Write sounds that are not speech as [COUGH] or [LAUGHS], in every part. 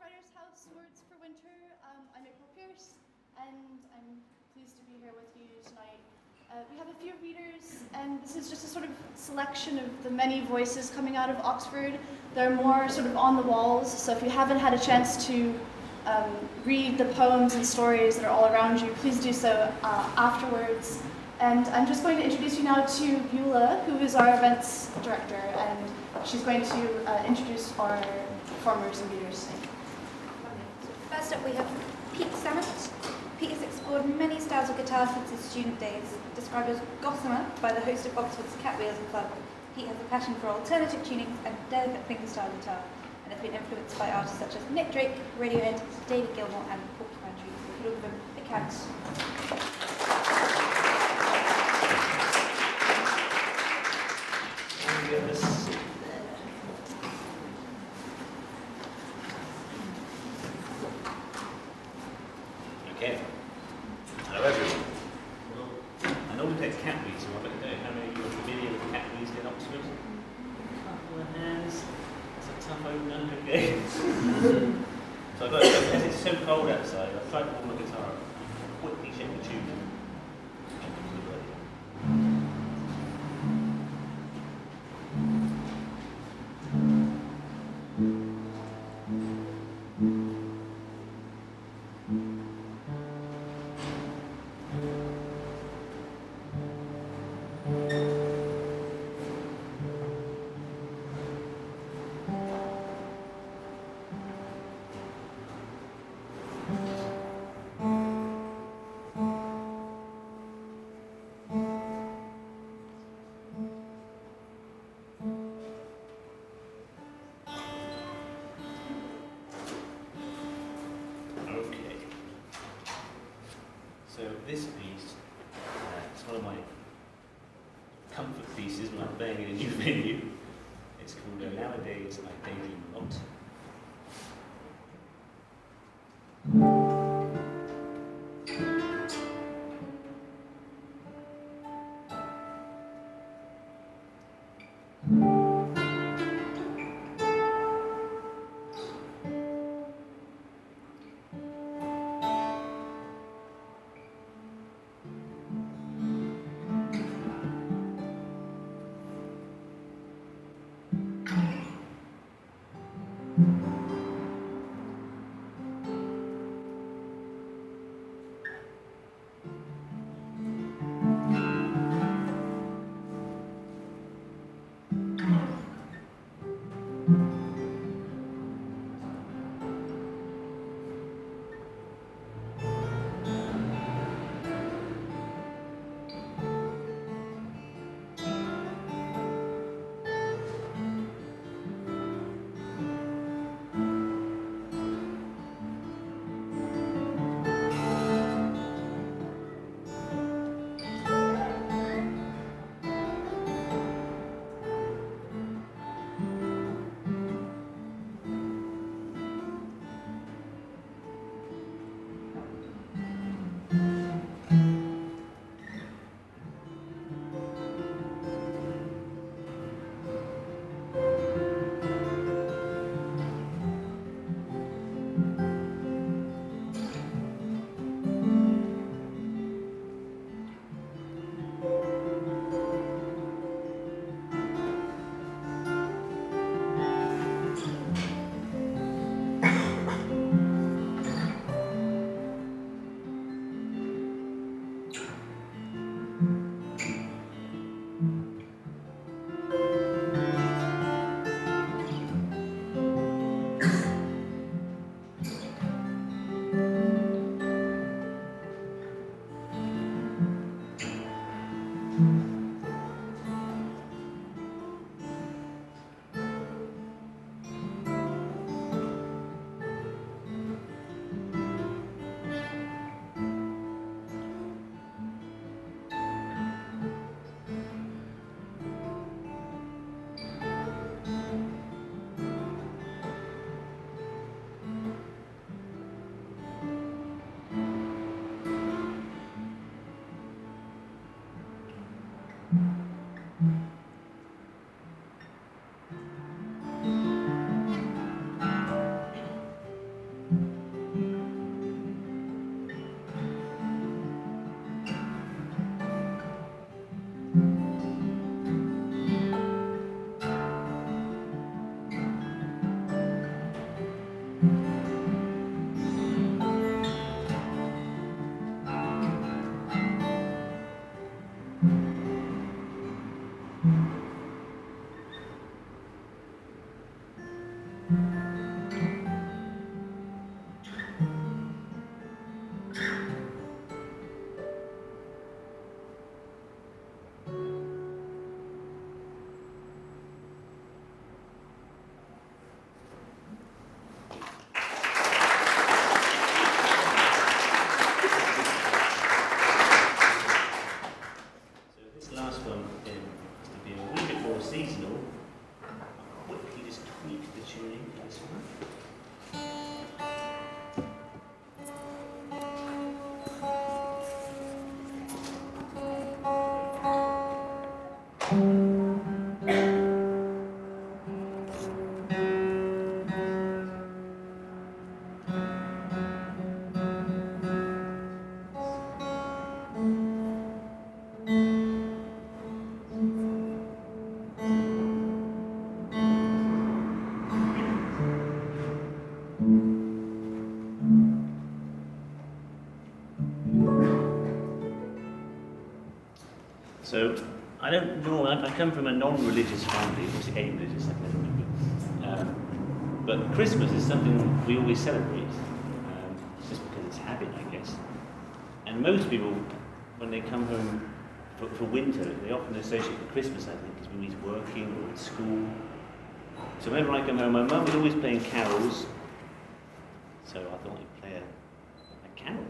Writers House Words for Winter. Um, I'm April Pierce, and I'm pleased to be here with you tonight. Uh, we have a few readers, and this is just a sort of selection of the many voices coming out of Oxford. There are more sort of on the walls, so if you haven't had a chance to um, read the poems and stories that are all around you, please do so uh, afterwards. And I'm just going to introduce you now to Beulah, who is our events director, and she's going to uh, introduce our performers and readers. First up, we have Pete Samet. Pete has explored many styles of guitar since his student days. Described as gossamer by the host of Oxford's Catweazle Club, Pete has a passion for alternative tunings and delicate fingerstyle guitar, and has been influenced by artists such as Nick Drake, Radiohead, David Gilmour, and Porcupine Tree. All give him a count. Okay. So this piece, uh, it's one of my comfort pieces when I'm playing in a new venue. So I don't know. I, I come from a non-religious family, obviously a-religious. I can um, but Christmas is something we always celebrate, um, just because it's habit, I guess. And most people, when they come home for, for winter, they often associate with Christmas, I think, because when he's working or at school. So whenever I come home, my mum was always playing carols. So I thought I'd play a, a carol.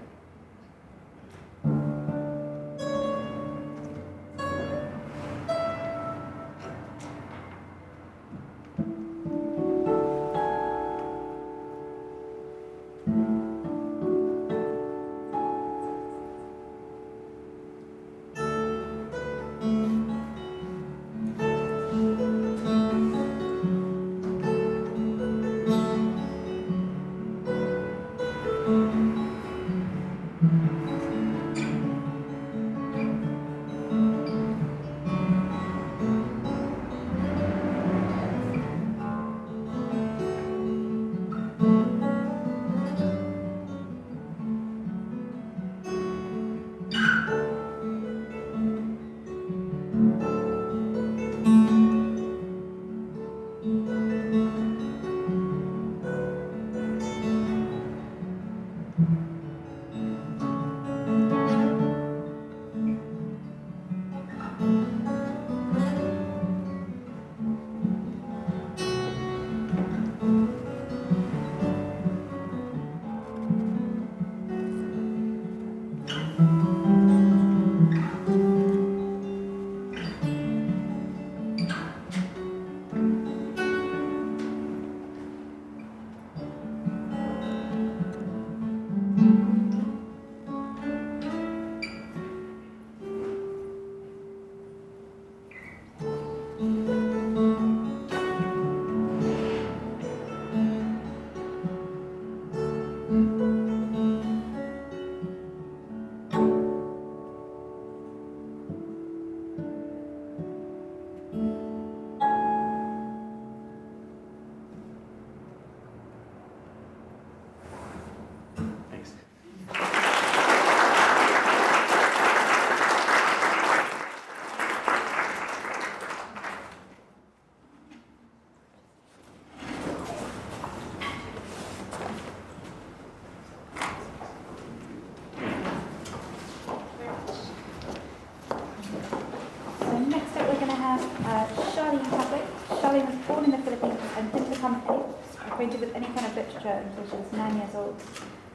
Until she was nine years old.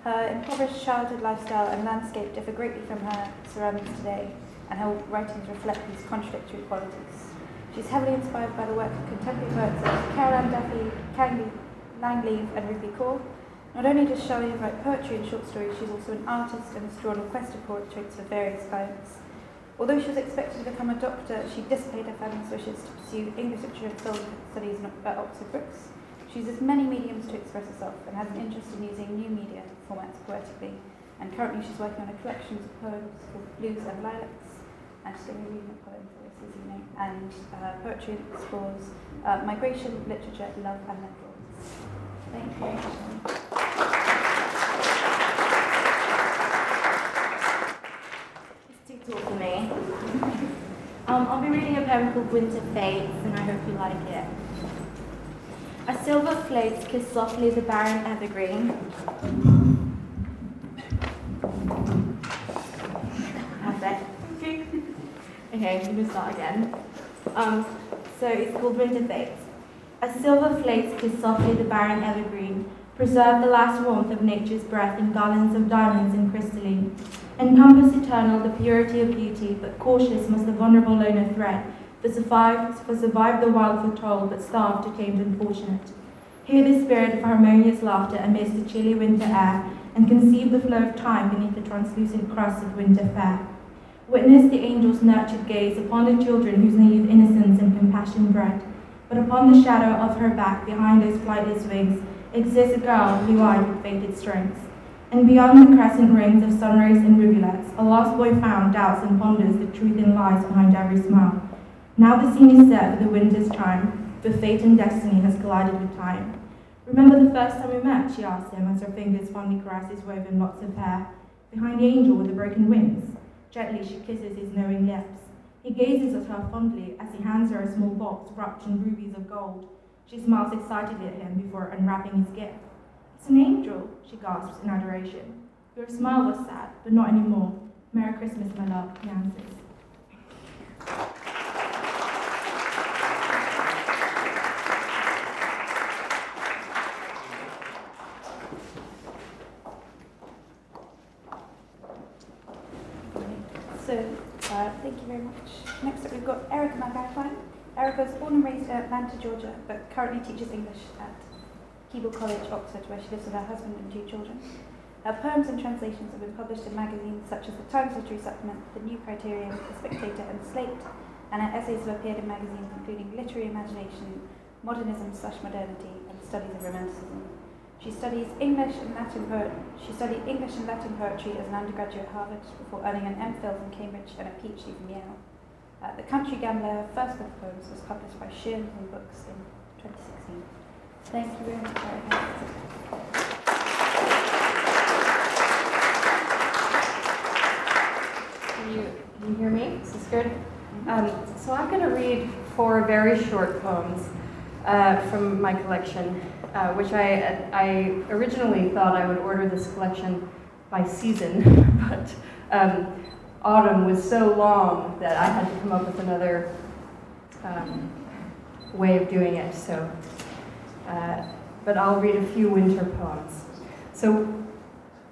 Her impoverished childhood lifestyle and landscape differ greatly from her surroundings today, and her writings reflect these contradictory qualities. She's heavily inspired by the work of contemporary poets such as Carol Ann Duffy, Kang Langleaf, and Rupi Kaur. Not only does Charlene write poetry and short stories, she's also an artist and has drawn a quest portraits of various clients. Although she was expected to become a doctor, she disobeyed her family's wishes to pursue English literature and film studies at Oxford Brookes. She uses many mediums to express herself and has an interest in using new media formats poetically. And currently she's working on a collection of poems called Blues and Lilacs. And she's to be reading a poem for this evening. And uh, poetry explores uh, migration, literature, love, and mental. Thank you. Tall for me. [LAUGHS] Um, I'll be reading a poem called Winter Fades, and I hope you like it. A silver floats kiss softly the barren evergreen. Perfect. okay, I'm gonna start again. Um, so it's called Winter Fades. A silver floats kiss softly the barren evergreen. Preserve the last warmth of nature's breath in garlands of diamonds and crystalline. Encompass eternal the purity of beauty, but cautious must the vulnerable loner thread, for survive, for survive the wild for toil, but starve to tamed and fortunate. Hear the spirit of harmonious laughter amidst the chilly winter air, and conceive the flow of time beneath the translucent crust of winter fair. Witness the angel's nurtured gaze upon the children whose naive innocence and compassion bred. But upon the shadow of her back, behind those flightless wings, exists a girl blue-eyed with fated strengths. And beyond the crescent rings of sunrays and rivulets, a lost boy found doubts and ponders the truth and lies behind every smile. Now the scene is set for the winter's chime, but fate and destiny has collided with time. Remember the first time we met, she asked him as her fingers fondly caress his woven locks of hair. Behind the angel with the broken wings, gently she kisses his knowing lips. He gazes at her fondly as he hands her a small box wrapped in rubies of gold. She smiles excitedly at him before unwrapping his gift. It's an angel, she gasps in adoration. Your smile was sad, but not anymore. Merry Christmas, my love, he answers. So, uh, thank you very much. Next up, we've got Erica McAlpine. Erica was born and raised in Atlanta, Georgia, but currently teaches English at Keble College, Oxford, where she lives with her husband and two children. Her poems and translations have been published in magazines such as the Times Literary Supplement, The New Criterion, The Spectator, and Slate, and her essays have appeared in magazines including Literary Imagination, Modernism slash Modernity, and Studies of Romanticism. She studies English and Latin. She studied English and Latin poetry as an undergraduate at Harvard before earning an MPhil from Cambridge and a PhD from Yale. Uh, the Country Gambler, first of poems, was published by Shearmur Books in 2016. Thank you very much, Erica. Can you, can you hear me? Is this good? Um, so I'm going to read four very short poems uh, from my collection, uh, which I, I originally thought I would order this collection by season, [LAUGHS] but um, autumn was so long that I had to come up with another um, way of doing it. So, uh, but I'll read a few winter poems. So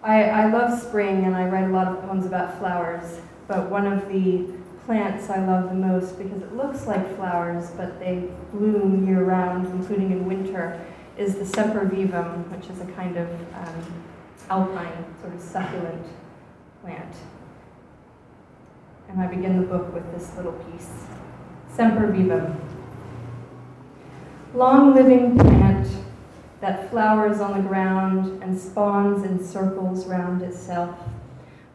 I, I love spring and I write a lot of poems about flowers, but one of the plants I love the most because it looks like flowers, but they bloom year round, including in winter, is the Sempervivum, which is a kind of um, alpine, sort of succulent plant. And I begin the book with this little piece Sempervivum. Long living plant that flowers on the ground and spawns in circles round itself,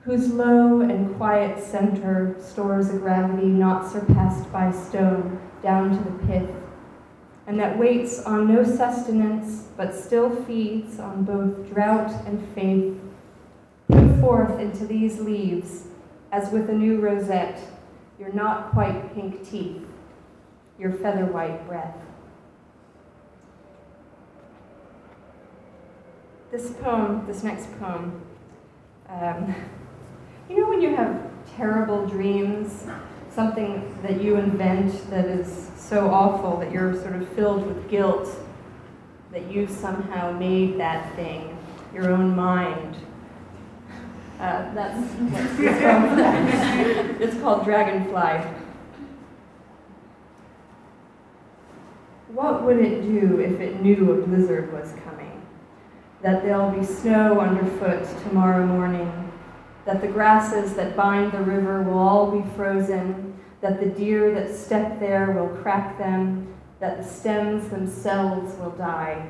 whose low and quiet center stores a gravity not surpassed by stone down to the pith, and that waits on no sustenance but still feeds on both drought and faith, put forth into these leaves as with a new rosette, your not quite pink teeth, your feather white breath. This poem, this next poem, um, you know when you have terrible dreams, something that you invent that is so awful that you're sort of filled with guilt that you somehow made that thing, your own mind. Uh, this poem [LAUGHS] It's called Dragonfly. What would it do if it knew a blizzard was coming? That there'll be snow underfoot tomorrow morning, that the grasses that bind the river will all be frozen, that the deer that step there will crack them, that the stems themselves will die.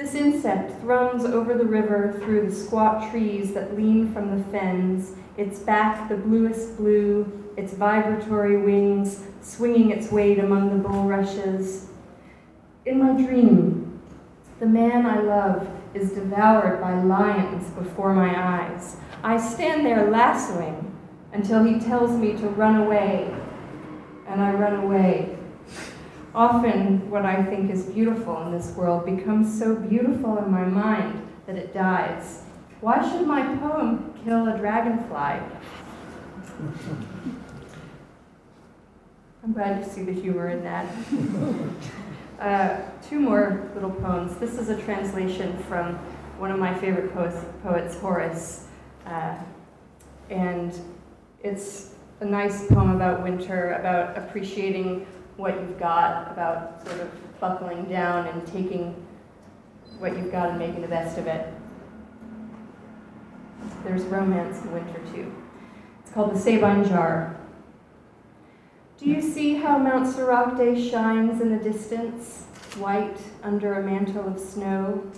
This insect thrums over the river through the squat trees that lean from the fens, its back the bluest blue, its vibratory wings swinging its weight among the bulrushes. In my dream, the man I love is devoured by lions before my eyes. I stand there lassoing until he tells me to run away, and I run away. Often, what I think is beautiful in this world becomes so beautiful in my mind that it dies. Why should my poem kill a dragonfly? I'm glad to see the humor in that. [LAUGHS] Uh, two more little poems. This is a translation from one of my favorite poets, poets Horace. Uh, and it's a nice poem about winter, about appreciating what you've got, about sort of buckling down and taking what you've got and making the best of it. There's romance in winter too. It's called the Sabine Jar. Do you see how Mount Soracte shines in the distance, white under a mantle of snow?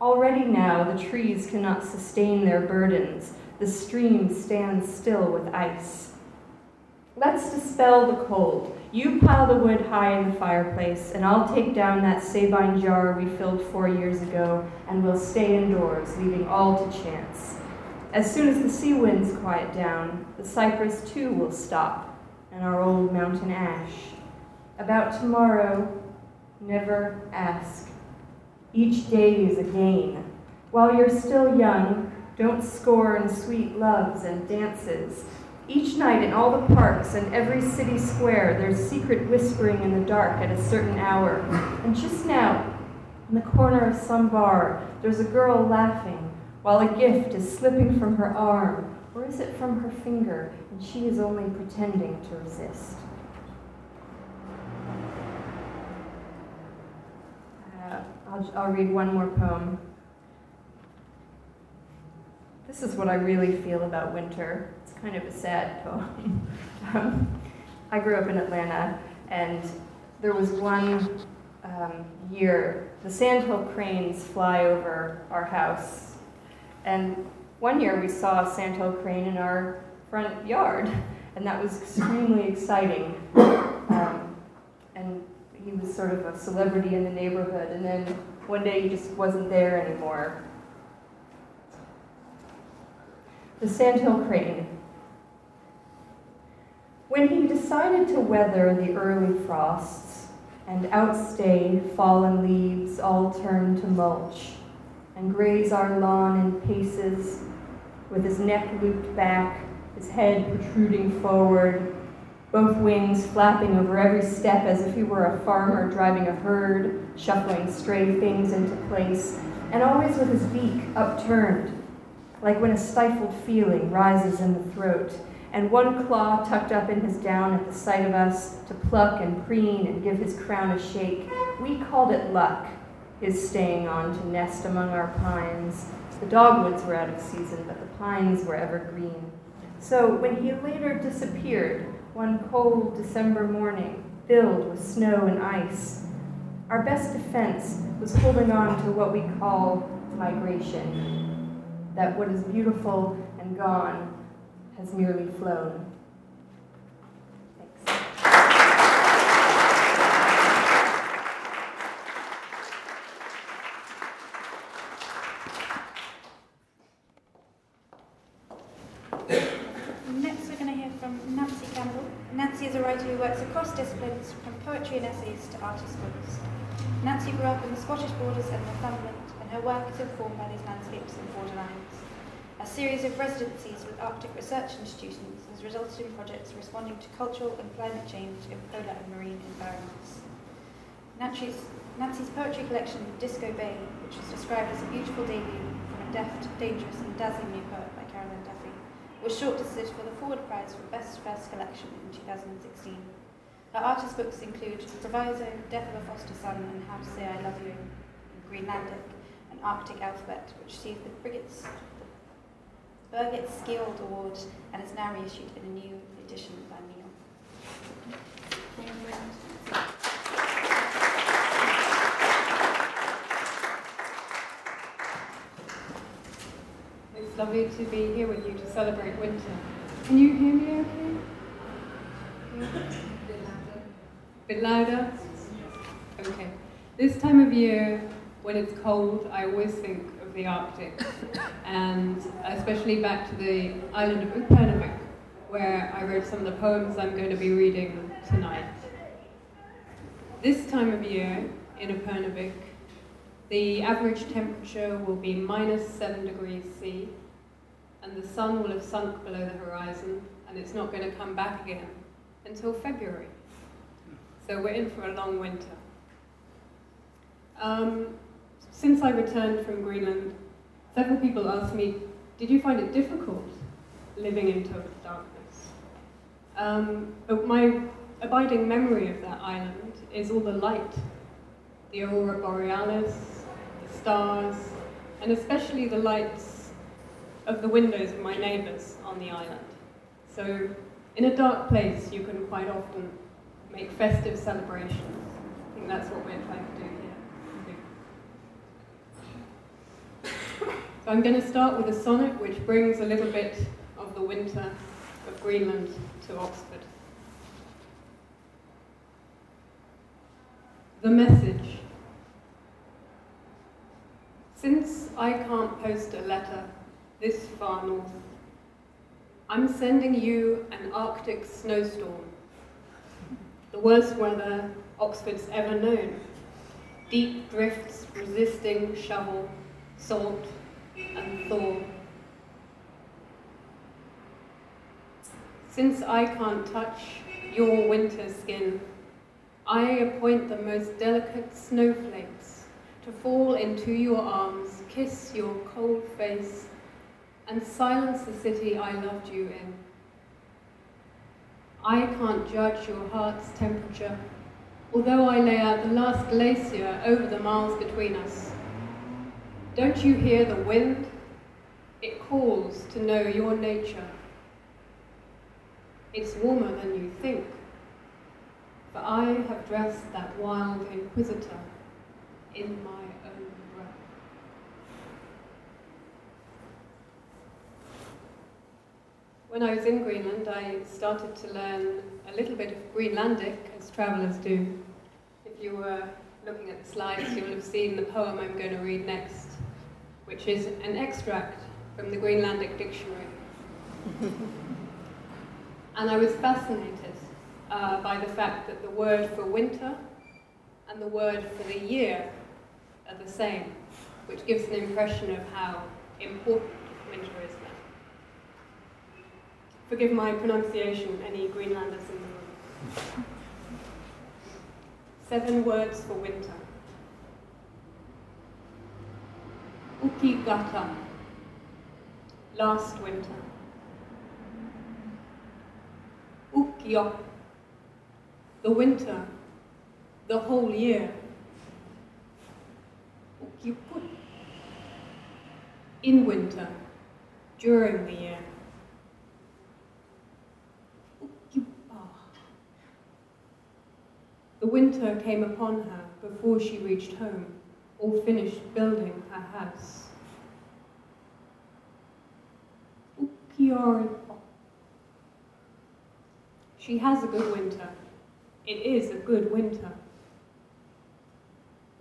Already now the trees cannot sustain their burdens. The stream stands still with ice. Let's dispel the cold. You pile the wood high in the fireplace, and I'll take down that Sabine jar we filled four years ago, and we'll stay indoors, leaving all to chance. As soon as the sea winds quiet down, the cypress too will stop, and our old mountain ash. About tomorrow, never ask. Each day is a gain. While you're still young, don't scorn sweet loves and dances. Each night in all the parks and every city square, there's secret whispering in the dark at a certain hour. And just now, in the corner of some bar, there's a girl laughing while a gift is slipping from her arm, or is it from her finger, and she is only pretending to resist. Uh, I'll, I'll read one more poem. This is what I really feel about winter. Kind of a sad poem. [LAUGHS] um, I grew up in Atlanta, and there was one um, year the sandhill cranes fly over our house, and one year we saw a sandhill crane in our front yard, and that was extremely exciting. Um, and he was sort of a celebrity in the neighborhood, and then one day he just wasn't there anymore. The Sandhill Crane. When he decided to weather the early frosts and outstay fallen leaves all turned to mulch and graze our lawn in paces with his neck looped back, his head protruding forward, both wings flapping over every step as if he were a farmer driving a herd, shuffling stray things into place, and always with his beak upturned, like when a stifled feeling rises in the throat, and one claw tucked up in his down at the sight of us to pluck and preen and give his crown a shake. We called it luck, his staying on to nest among our pines. The dogwoods were out of season, but the pines were evergreen. So when he later disappeared, one cold December morning, filled with snow and ice. Our best defense was holding on to what we call migration, that what is beautiful and gone has merely flown. Thanks. Next, we're going to hear from Nancy Campbell. Nancy is a writer who works across disciplines, from poetry and essays to artist books. Nancy grew up in the Scottish borders and Northumberland, and her work is informed by these landscapes and borderlines. A series of residencies with Arctic research institutions has resulted in projects responding to cultural and climate change in polar and marine environments. Nancy's, Nancy's poetry collection, Disco Bay, which was described as a beautiful debut from a deft, dangerous, and dazzling new poet by Carol Ann Duffy, was shortlisted for the Forward Prize for Best First Collection in 2016. Her artist books include Proviso, Death of a Foster Son, and How to Say I Love You, and Greenlandic, and Arctic Alphabet, which received the Brigate's, the Birgit Skiöld Award and is now reissued in a new edition by Neil. It's lovely to be here with you to celebrate winter. Can you hear me okay? Yeah. Bit louder? Okay. This time of year, when it's cold, I always think of the Arctic, and especially back to the island of Upernavik, where I wrote some of the poems I'm going to be reading tonight. This time of year in Upernavik, the average temperature will be minus 7 degrees C, and the sun will have sunk below the horizon, and it's not going to come back again until February. So we're in for a long winter. Um, since I returned from Greenland, several people asked me, Did you find it difficult living in total darkness? Um, but my abiding memory of that island is all the light the aurora borealis, the stars, and especially the lights of the windows of my neighbours on the island. So, in a dark place, you can quite often make festive celebrations. I think that's what we're trying to do here. So I'm going to start with a sonnet which brings a little bit of the winter of Greenland to Oxford. The message. Since I can't post a letter this far north, I'm sending you an Arctic snowstorm. The worst weather Oxford's ever known. Deep drifts resisting shovel, salt, and thaw. Since I can't touch your winter skin, I appoint the most delicate snowflakes to fall into your arms, kiss your cold face, and silence the city I loved you in. I can't judge your heart's temperature, although I lay out the last glacier over the miles between us. Don't you hear the wind? It calls to know your nature. It's warmer than you think, for I have dressed that wild inquisitor in my own breath. When I was in Greenland, I started to learn a little bit of Greenlandic, as travellers do. If you were looking at the slides, you will have seen the poem I'm going to read next, which is an extract from the Greenlandic dictionary. [LAUGHS] and I was fascinated uh, by the fact that the word for winter and the word for the year are the same, which gives an impression of how important winter is there. Forgive my pronunciation, any Greenlanders in the room. [LAUGHS] Seven words for winter. Ukigata, last winter. Ukyo, the winter, the whole year. Ukyukut, in winter, during the year. The winter came upon her before she reached home or finished building her house. Ukioripo. She has a good winter. It is a good winter.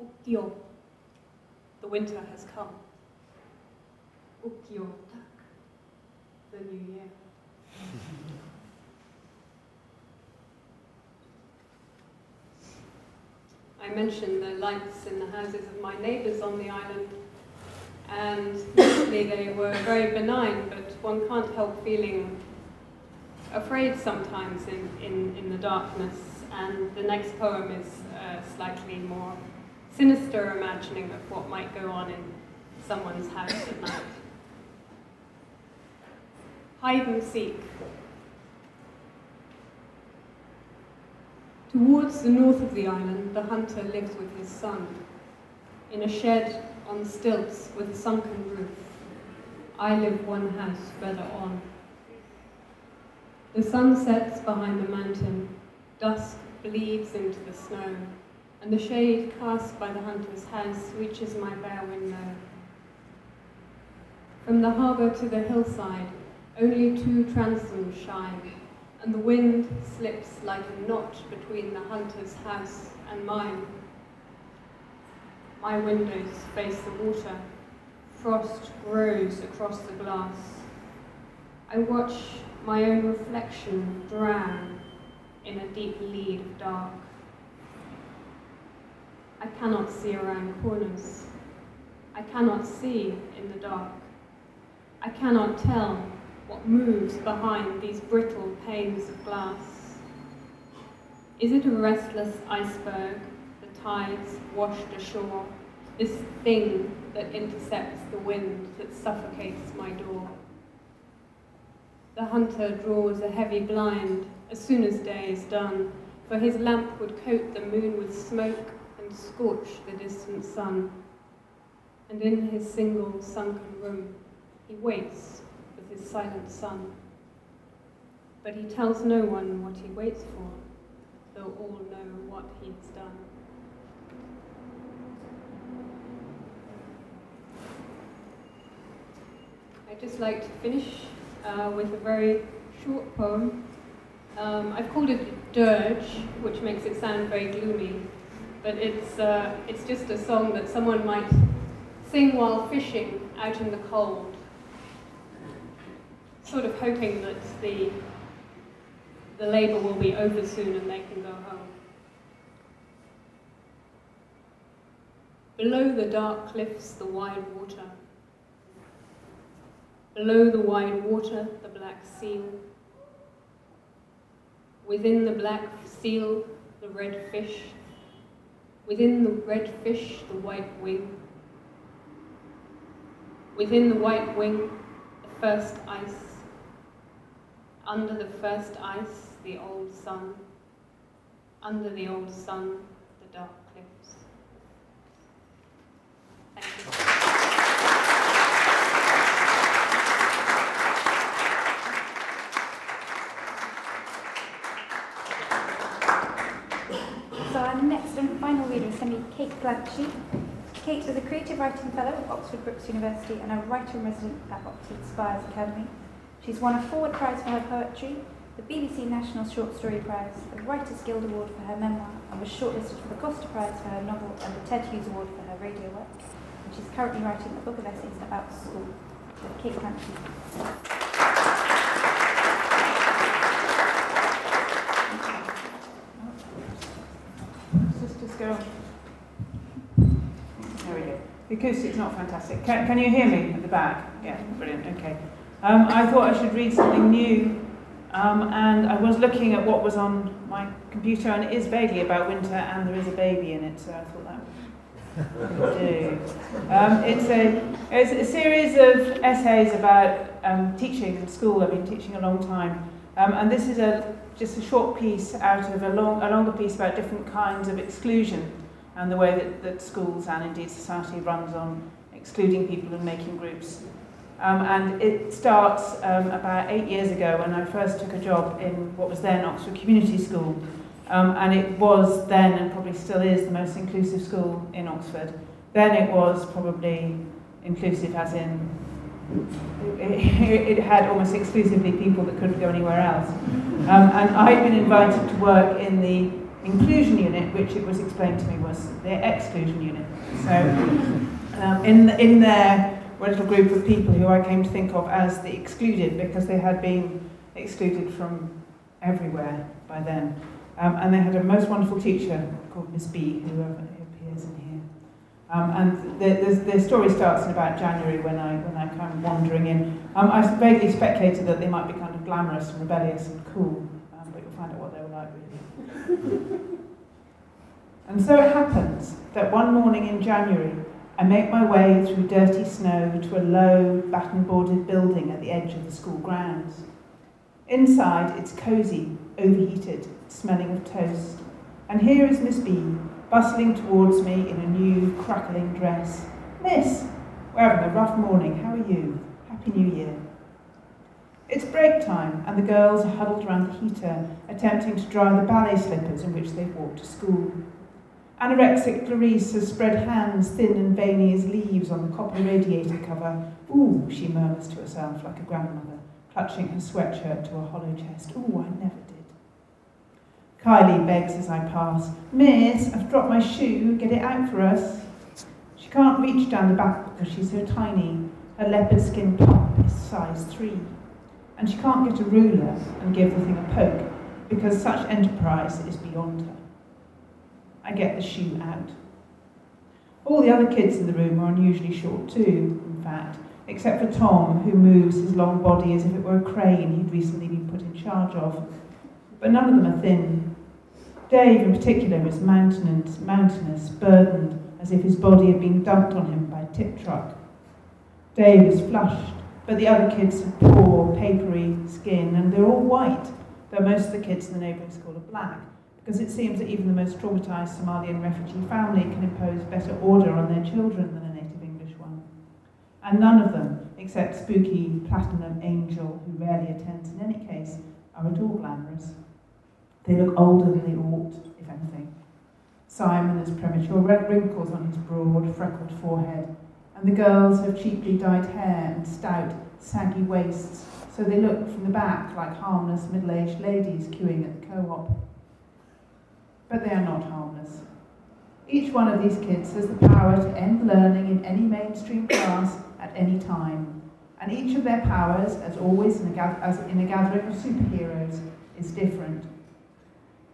Ukio. The winter has come. Ukio. The new year. I mentioned the lights in the houses of my neighbours on the island, and usually they were very benign, but one can't help feeling afraid sometimes in, in, in the darkness. And the next poem is a slightly more sinister imagining of what might go on in someone's house at night. Hide and seek. Towards the north of the island, the hunter lives with his son, in a shed on stilts with a sunken roof. I live one house further on. The sun sets behind the mountain, dusk bleeds into the snow, and the shade cast by the hunter's house reaches my bare window. From the harbour to the hillside, only two transoms shine, and the wind slips like a knot between the hunter's house and mine. My windows face the water. Frost grows across the glass. I watch my own reflection drown in a deep lead of dark. I cannot see around corners. I cannot see in the dark. I cannot tell what moves behind these brittle panes of glass. Is it a restless iceberg, the tides washed ashore, this thing that intercepts the wind that suffocates my door? The hunter draws a heavy blind as soon as day is done, for his lamp would coat the moon with smoke and scorch the distant sun. and in his single sunken room he waits his silent son. But he tells no one what he waits for, though all know what he has done. I'd just like to finish uh, with a very short poem. Um, I've called it a Dirge, which makes it sound very gloomy, but it's, uh, it's just a song that someone might sing while fishing out in the cold, sort of hoping that the, the labour will be over soon and they can go home. Below the dark cliffs, the wide water. Below the wide water, the black seal. Within the black seal, the red fish. Within the red fish, the white wing. Within the white wing, the first ice. Under the first ice, the old sun. Under the old sun, the dark cliffs. Thank you. So our next and final reader is going Kate Clanchy. Kate is a creative writing fellow at Oxford Brookes University and a writer-in-resident at Oxford Spires Academy. She's won a Forward Prize for her poetry, the BBC National Short Story Prize, the Writers Guild Award for her memoir, and was shortlisted for the Costa Prize for her novel and the Ted Hughes Award for her radio work. And she's currently writing a book of essays about school. So Kate Clanchy. Let's go. There we go. The acoustic's not fantastic. Can, can you hear me at the back? Yeah, brilliant. Okay. Um, I thought I should read something new, um, and I was looking at what was on my computer, and it is vaguely about winter, and there is a baby in it, so I thought that would do. Um, it's a it's a series of essays about um, teaching in school. I've been teaching a long time, um, and this is a just a short piece out of a, long, a longer piece about different kinds of exclusion and the way that, that schools and indeed society runs on excluding people and making groups. Um, and it starts um, about eight years ago when I first took a job in what was then Oxford Community School. Um, and it was then, and probably still is, the most inclusive school in Oxford. Then it was probably inclusive as in it, it had almost exclusively people that couldn't go anywhere else. Um, and I'd been invited to work in the inclusion unit, which it was explained to me was the exclusion unit. So um, in, in there were a little group of people who I came to think of as the excluded because they had been excluded from everywhere by then. Um, and they had a most wonderful teacher called Miss B, who appears in here. Um, and the, the, the story starts in about January when I when I come wandering in. Um, I vaguely speculated that they might be kind of glamorous and rebellious and cool, um, but you'll find out what they were like really. [LAUGHS] and so it happens that one morning in January, I make my way through dirty snow to a low, batten-boarded building at the edge of the school grounds. Inside, it's cosy, overheated, smelling of toast. And here is Miss B, bustling towards me in a new, crackling dress. Miss, we're having a rough morning. How are you? Happy New Year. It's break time, and the girls are huddled around the heater, attempting to dry the ballet slippers in which they've walked to school. Anorexic Clarice has spread hands thin and veiny as leaves on the copper radiator cover. Ooh, she murmurs to herself like a grandmother, clutching her sweatshirt to her hollow chest. Ooh, I never did. Kylie begs as I pass, Miss, I've dropped my shoe, get it out for us. She can't reach down the back because she's so tiny. Her leopard skin top is size three. And she can't get a ruler and give the thing a poke because such enterprise is beyond her. I get the shoe out. All the other kids in the room are unusually short too, in fact, except for Tom, who moves his long body as if it were a crane he'd recently been put in charge of. But none of them are thin. Dave, in particular, is mountainous, mountainous, burdened, as if his body had been dumped on him by a tip truck. Dave is flushed, but the other kids have poor, papery skin, and they're all white, though most of the kids in the neighbouring school are black, because it seems that even the most traumatised Somalian refugee family can impose better order on their children than a native English one. and none of them, except spooky Platinum Angel, who rarely attends in any case, are at all glamorous. They look older than they ought, if anything. Simon has premature red wrinkles on his broad, freckled forehead, and the girls have cheaply dyed hair and stout, saggy waists, so they look from the back like harmless middle-aged ladies queuing at the co-op. But they are not harmless. Each one of these kids has the power to end learning in any mainstream class at any time, and each of their powers, as always in a, as in a gathering of superheroes, is different.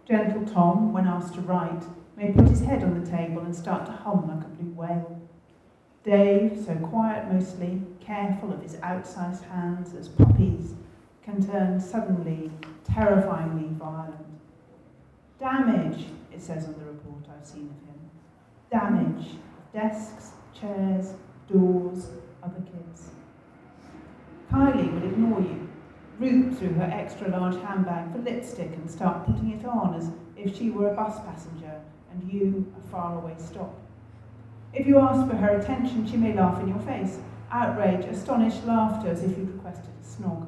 Gentle Tom, when asked to write, may put his head on the table and start to hum like a blue whale. Dave, so quiet mostly, careful of his outsized hands as puppies, can turn suddenly, terrifyingly violent. Damage, it says on the report I've seen of him. Damage desks, chairs, doors, other kids. Kylie will ignore you, root through her extra large handbag for lipstick and start putting it on as if she were a bus passenger and you a faraway stop. If you ask for her attention, she may laugh in your face, outrage, astonished laughter as if you'd requested a snog.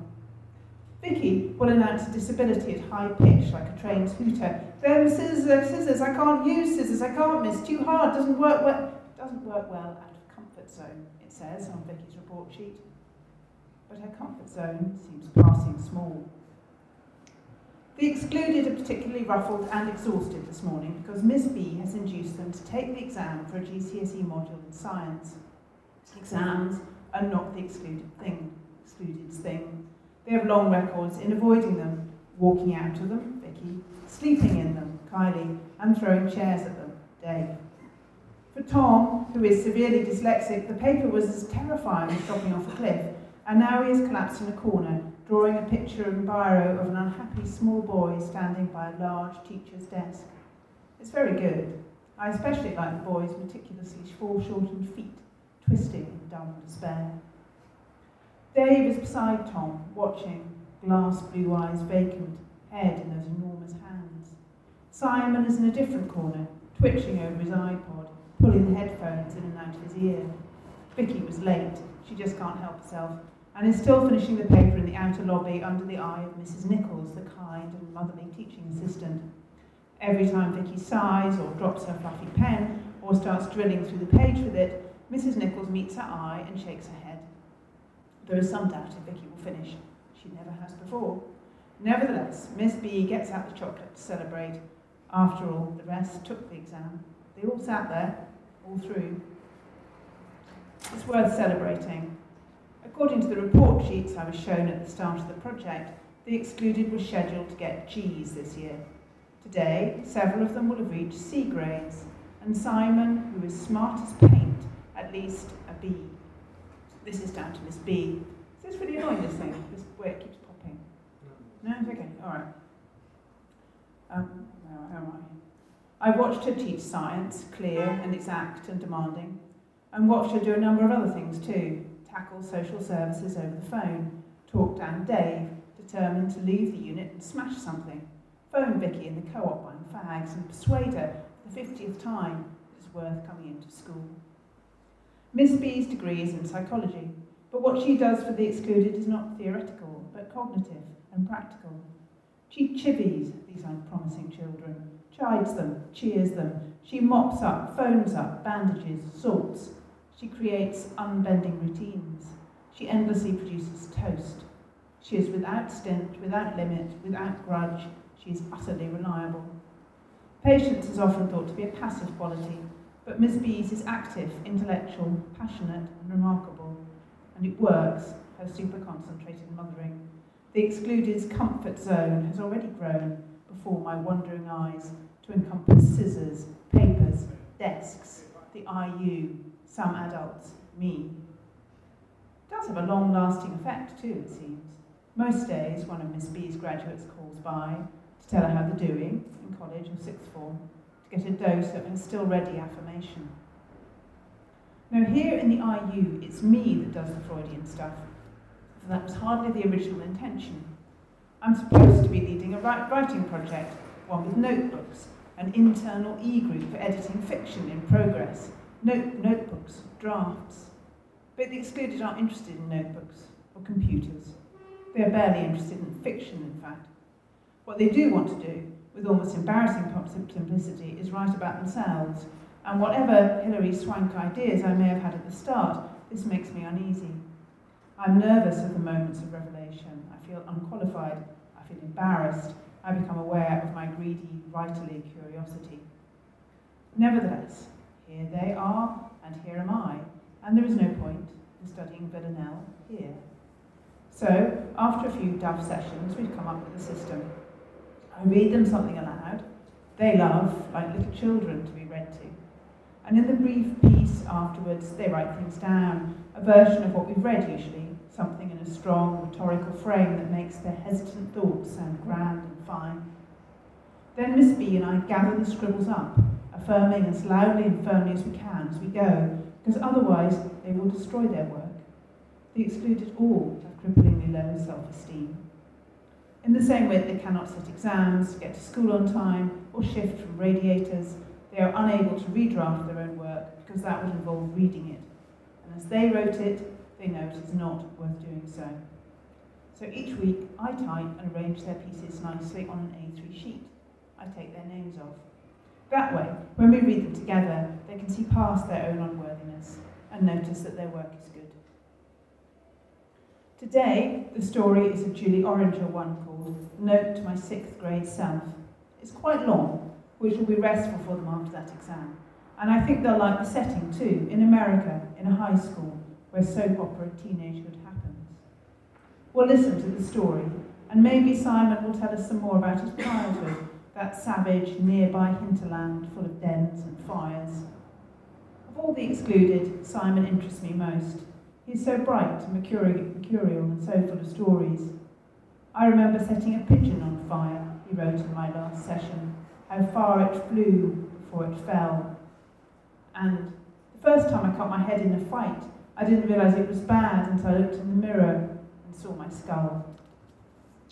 Vicky will announce a disability at high pitch like a train's hooter. Them scissors, scissors, I can't use scissors, I can't miss, too hard, doesn't work well. Doesn't work well out of comfort zone, it says on Vicky's report sheet. But her comfort zone seems passing small. The excluded are particularly ruffled and exhausted this morning because Miss B has induced them to take the exam for a GCSE module in science. Exams are not the excluded thing, excluded thing. They have long records in avoiding them, walking out of them, sleeping in them, Kylie, and throwing chairs at them, Dave. For Tom, who is severely dyslexic, the paper was as terrifying as dropping off a cliff, and now he is collapsed in a corner, drawing a picture and biro of an unhappy small boy standing by a large teacher's desk. It's very good. I especially like the boy's meticulously foreshortened feet, twisting in dumb despair. Dave is beside Tom, watching, glass blue eyes vacant, head in those enormous. Simon is in a different corner, twitching over his iPod, pulling the headphones in and out of his ear. Vicky was late, she just can't help herself, and is still finishing the paper in the outer lobby under the eye of Mrs. Nichols, the kind and motherly teaching assistant. Every time Vicky sighs or drops her fluffy pen or starts drilling through the page with it, Mrs. Nichols meets her eye and shakes her head. There is some doubt if Vicky will finish. She never has before. Nevertheless, Miss B gets out the chocolate to celebrate. After all, the rest took the exam. They all sat there, all through. It's worth celebrating. According to the report sheets I was shown at the start of the project, the excluded were scheduled to get G's this year. Today, several of them will have reached C grades, and Simon, who is smart as paint, at least a B. This is down to Miss B. Is this really annoying, this thing? This where it keeps popping? No, it's okay. All right. Um, I? Watched her teach science, clear and exact and demanding, and watched her do a number of other things too. Tackle social services over the phone, talk down Dave, determined to leave the unit and smash something, phone Vicky in the co-op buying fags and persuade her for the 50th time it is worth coming into school. Miss B's degree is in psychology, but what she does for the excluded is not theoretical, but cognitive and practical. She chivies these unpromising children, chides them, cheers them. She mops up, phones up, bandages, salts. She creates unbending routines. She endlessly produces toast. She is without stint, without limit, without grudge. She is utterly reliable. Patience is often thought to be a passive quality, but Miss B's is active, intellectual, passionate, and remarkable. And it works, her super concentrated mothering. The excluded's comfort zone has already grown before my wandering eyes to encompass scissors, papers, desks, the IU, some adults, me. It does have a long lasting effect too, it seems. Most days, one of Miss B's graduates calls by to tell her how they're doing in college or sixth form, to get a dose of her still ready affirmation. Now, here in the IU, it's me that does the Freudian stuff. That was hardly the original intention. I'm supposed to be leading a writing project, one with notebooks, an internal e group for editing fiction in progress, note, notebooks, drafts. But the excluded aren't interested in notebooks or computers. They are barely interested in fiction, in fact. What they do want to do, with almost embarrassing simplicity, is write about themselves. And whatever Hilary Swank ideas I may have had at the start, this makes me uneasy. I'm nervous at the moments of revelation. Feel unqualified. I feel embarrassed. I become aware of my greedy, writerly curiosity. Nevertheless, here they are, and here am I, and there is no point in studying Villanelle here. So, after a few Dove sessions, we've come up with a system. I read them something aloud. They love, like little children, to be read to. And in the brief piece afterwards, they write things down, a version of what we've read usually, something in a strong rhetorical frame that makes their hesitant thoughts sound grand and fine. Then Miss B and I gather the scribbles up, affirming as loudly and firmly as we can as we go, because otherwise they will destroy their work. The excluded all have cripplingly low self-esteem. In the same way that they cannot sit exams, get to school on time, or shift from radiators, they are unable to redraft their own work because that would involve reading it. And as they wrote it, they know it is not worth doing so. So each week I type and arrange their pieces nicely on an A3 sheet. I take their names off. That way, when we read them together, they can see past their own unworthiness and notice that their work is good. Today, the story is a Julie Orringer one called Note to My Sixth Grade Self. It's quite long, which will be restful for them after that exam. And I think they'll like the setting too, in America, in a high school, where soap opera teenagehood happens. We'll listen to the story, and maybe Simon will tell us some more about his childhood that savage, nearby hinterland full of dens and fires. Of all the excluded, Simon interests me most. He's so bright and mercurial and so full of stories. I remember setting a pigeon on fire, he wrote in my last session, how far it flew before it fell. And the first time I cut my head in a fight, I didn't realise it was bad until I looked in the mirror and saw my skull,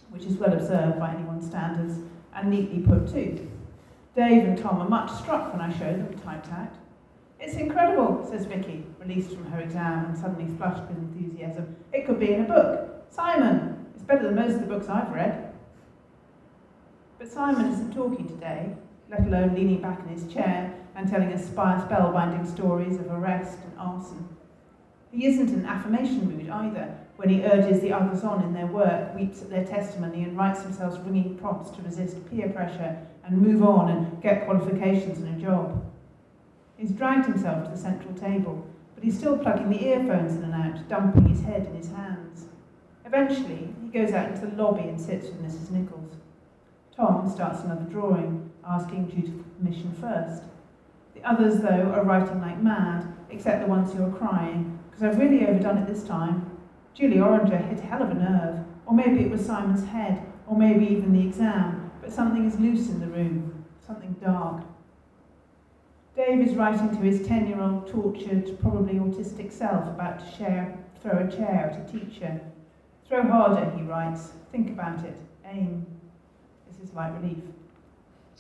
which is well observed by anyone's standards and neatly put too. Dave and Tom are much struck when I show them typed out. It's incredible, says Vicky, released from her exam and suddenly flushed with enthusiasm. It could be in a book. Simon, it's better than most of the books I've read. But Simon isn't talking today, let alone leaning back in his chair and telling us spellbinding stories of arrest and arson. He isn't in affirmation mood either, when he urges the others on in their work, weeps at their testimony, and writes himself ringing prompts to resist peer pressure and move on and get qualifications and a job. He's dragged himself to the central table, but he's still plugging the earphones in and out, dumping his head in his hands. Eventually, he goes out into the lobby and sits with Mrs. Nichols. Tom starts another drawing, asking dutiful permission first. The others, though, are writing like mad, except the ones who are crying, because I've really overdone it this time. Julie Orringer hit a hell of a nerve, or maybe it was Simon's head, or maybe even the exam, but something is loose in the room, something dark. Dave is writing to his 10 year old tortured, probably autistic self about to share, throw a chair at a teacher. Throw harder, he writes. Think about it. Aim. This is light relief.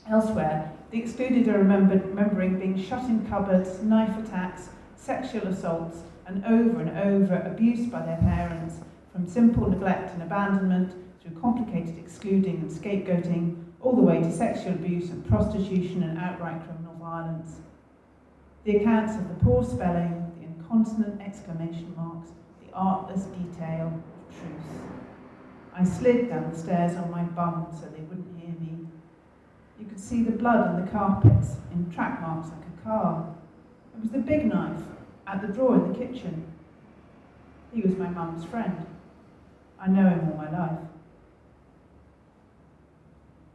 Elsewhere, the excluded are remembering being shut in cupboards, knife attacks, sexual assaults, and over and over abused by their parents, from simple neglect and abandonment through complicated excluding and scapegoating, all the way to sexual abuse and prostitution and outright criminal violence. The accounts of the poor spelling, the incontinent exclamation marks, the artless detail of truth. I slid down the stairs on my bum so they wouldn't hear me. You could see the blood on the carpets in track marks like a car. It was the big knife at the drawer in the kitchen. He was my mum's friend. I know him all my life.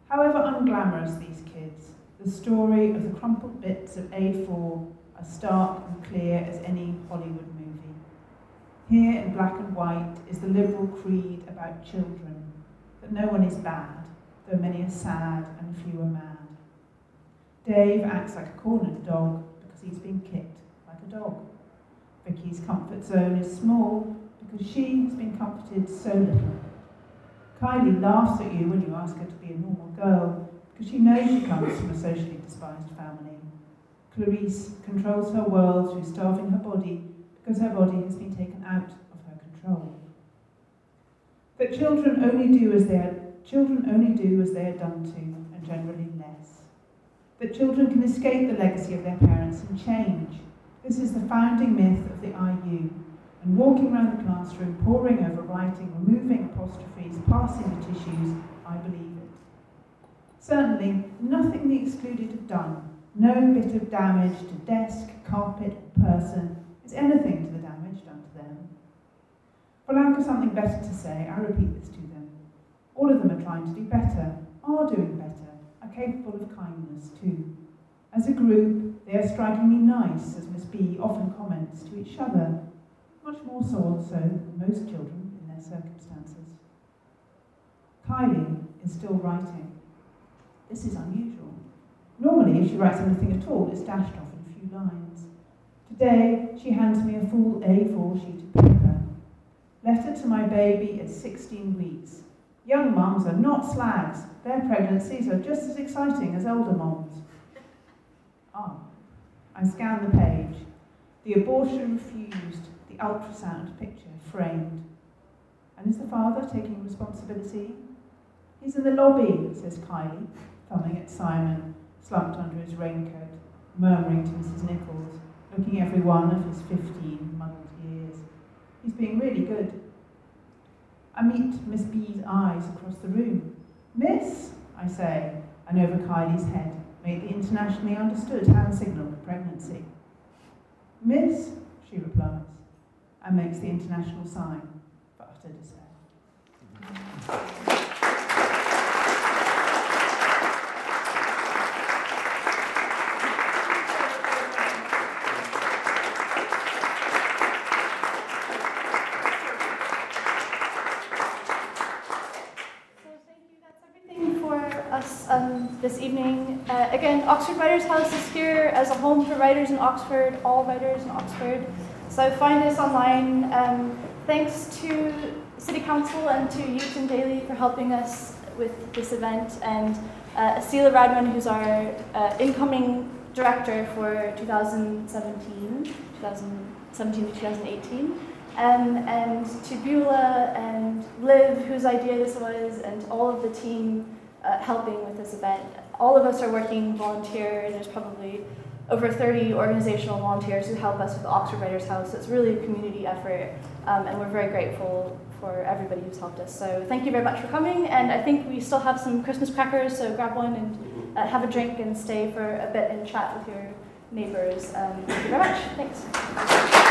However unglamorous these kids, the story of the crumpled bits of A4 are stark and clear as any Hollywood movie. Here in black and white is the liberal creed about children, that no one is bad, though many are sad and few are mad. Dave acts like a cornered dog because he's been kicked like a dog. Vicky's comfort zone is small because she has been comforted so little. Kylie laughs at you when you ask her to be a normal girl because she knows she comes from a socially despised family. Clarice controls her world through starving her body because her body has been taken out of her control. That children only do as they are children only do as they are done to, and generally less. That children can escape the legacy of their parents and change. This is the founding myth of the IU. And walking around the classroom, poring over writing, removing apostrophes, passing the tissues, I believe it. Certainly, nothing the excluded have done, no bit of damage to desk, carpet, person is anything to the damage done to them. For lack of something better to say, I repeat this to them. All of them are trying to do better, are doing better, are capable of kindness too. As a group, they are strikingly nice, as Miss B often comments to each other, much more so also than most children in their circumstances. Kylie is still writing. This is unusual. Normally, if she writes anything at all, it's dashed off in a few lines. Today, she hands me a full A4 sheet of paper. Letter to my baby at 16 weeks. Young mums are not slags. Their pregnancies are just as exciting as older moms. Ah, I scan the page. The abortion refused, the ultrasound picture framed. And is the father taking responsibility? He's in the lobby, says Kylie, thumbing at Simon, slumped under his raincoat, murmuring to Mrs. Nichols, looking every one of his fifteen muddled years. He's being really good. I meet Miss B's eyes across the room. Miss, I say, and over Kylie's head, make the internationally understood hand signal of pregnancy. Miss, she replies, and makes the international sign for utter despair. So thank you. That's everything for us um, this evening. Uh, again, Oxford Writers House is here as a home for writers in Oxford, all writers in Oxford. So find us online. Um, thanks to City Council and to Newton Daily for helping us with this event, and uh, Asila Radwan, who's our uh, incoming director for 2017, 2017 to 2018 um, and to Beulah and Liv, whose idea this was, and all of the team uh, helping with this event. All of us are working volunteer. There's probably over 30 organizational volunteers who help us with the Oxford Writers House. It's really a community effort, um, and we're very grateful for everybody who's helped us. So thank you very much for coming, and I think we still have some Christmas crackers, so grab one and uh, have a drink and stay for a bit and chat with your neighbors. Um, thank you very much. Thanks.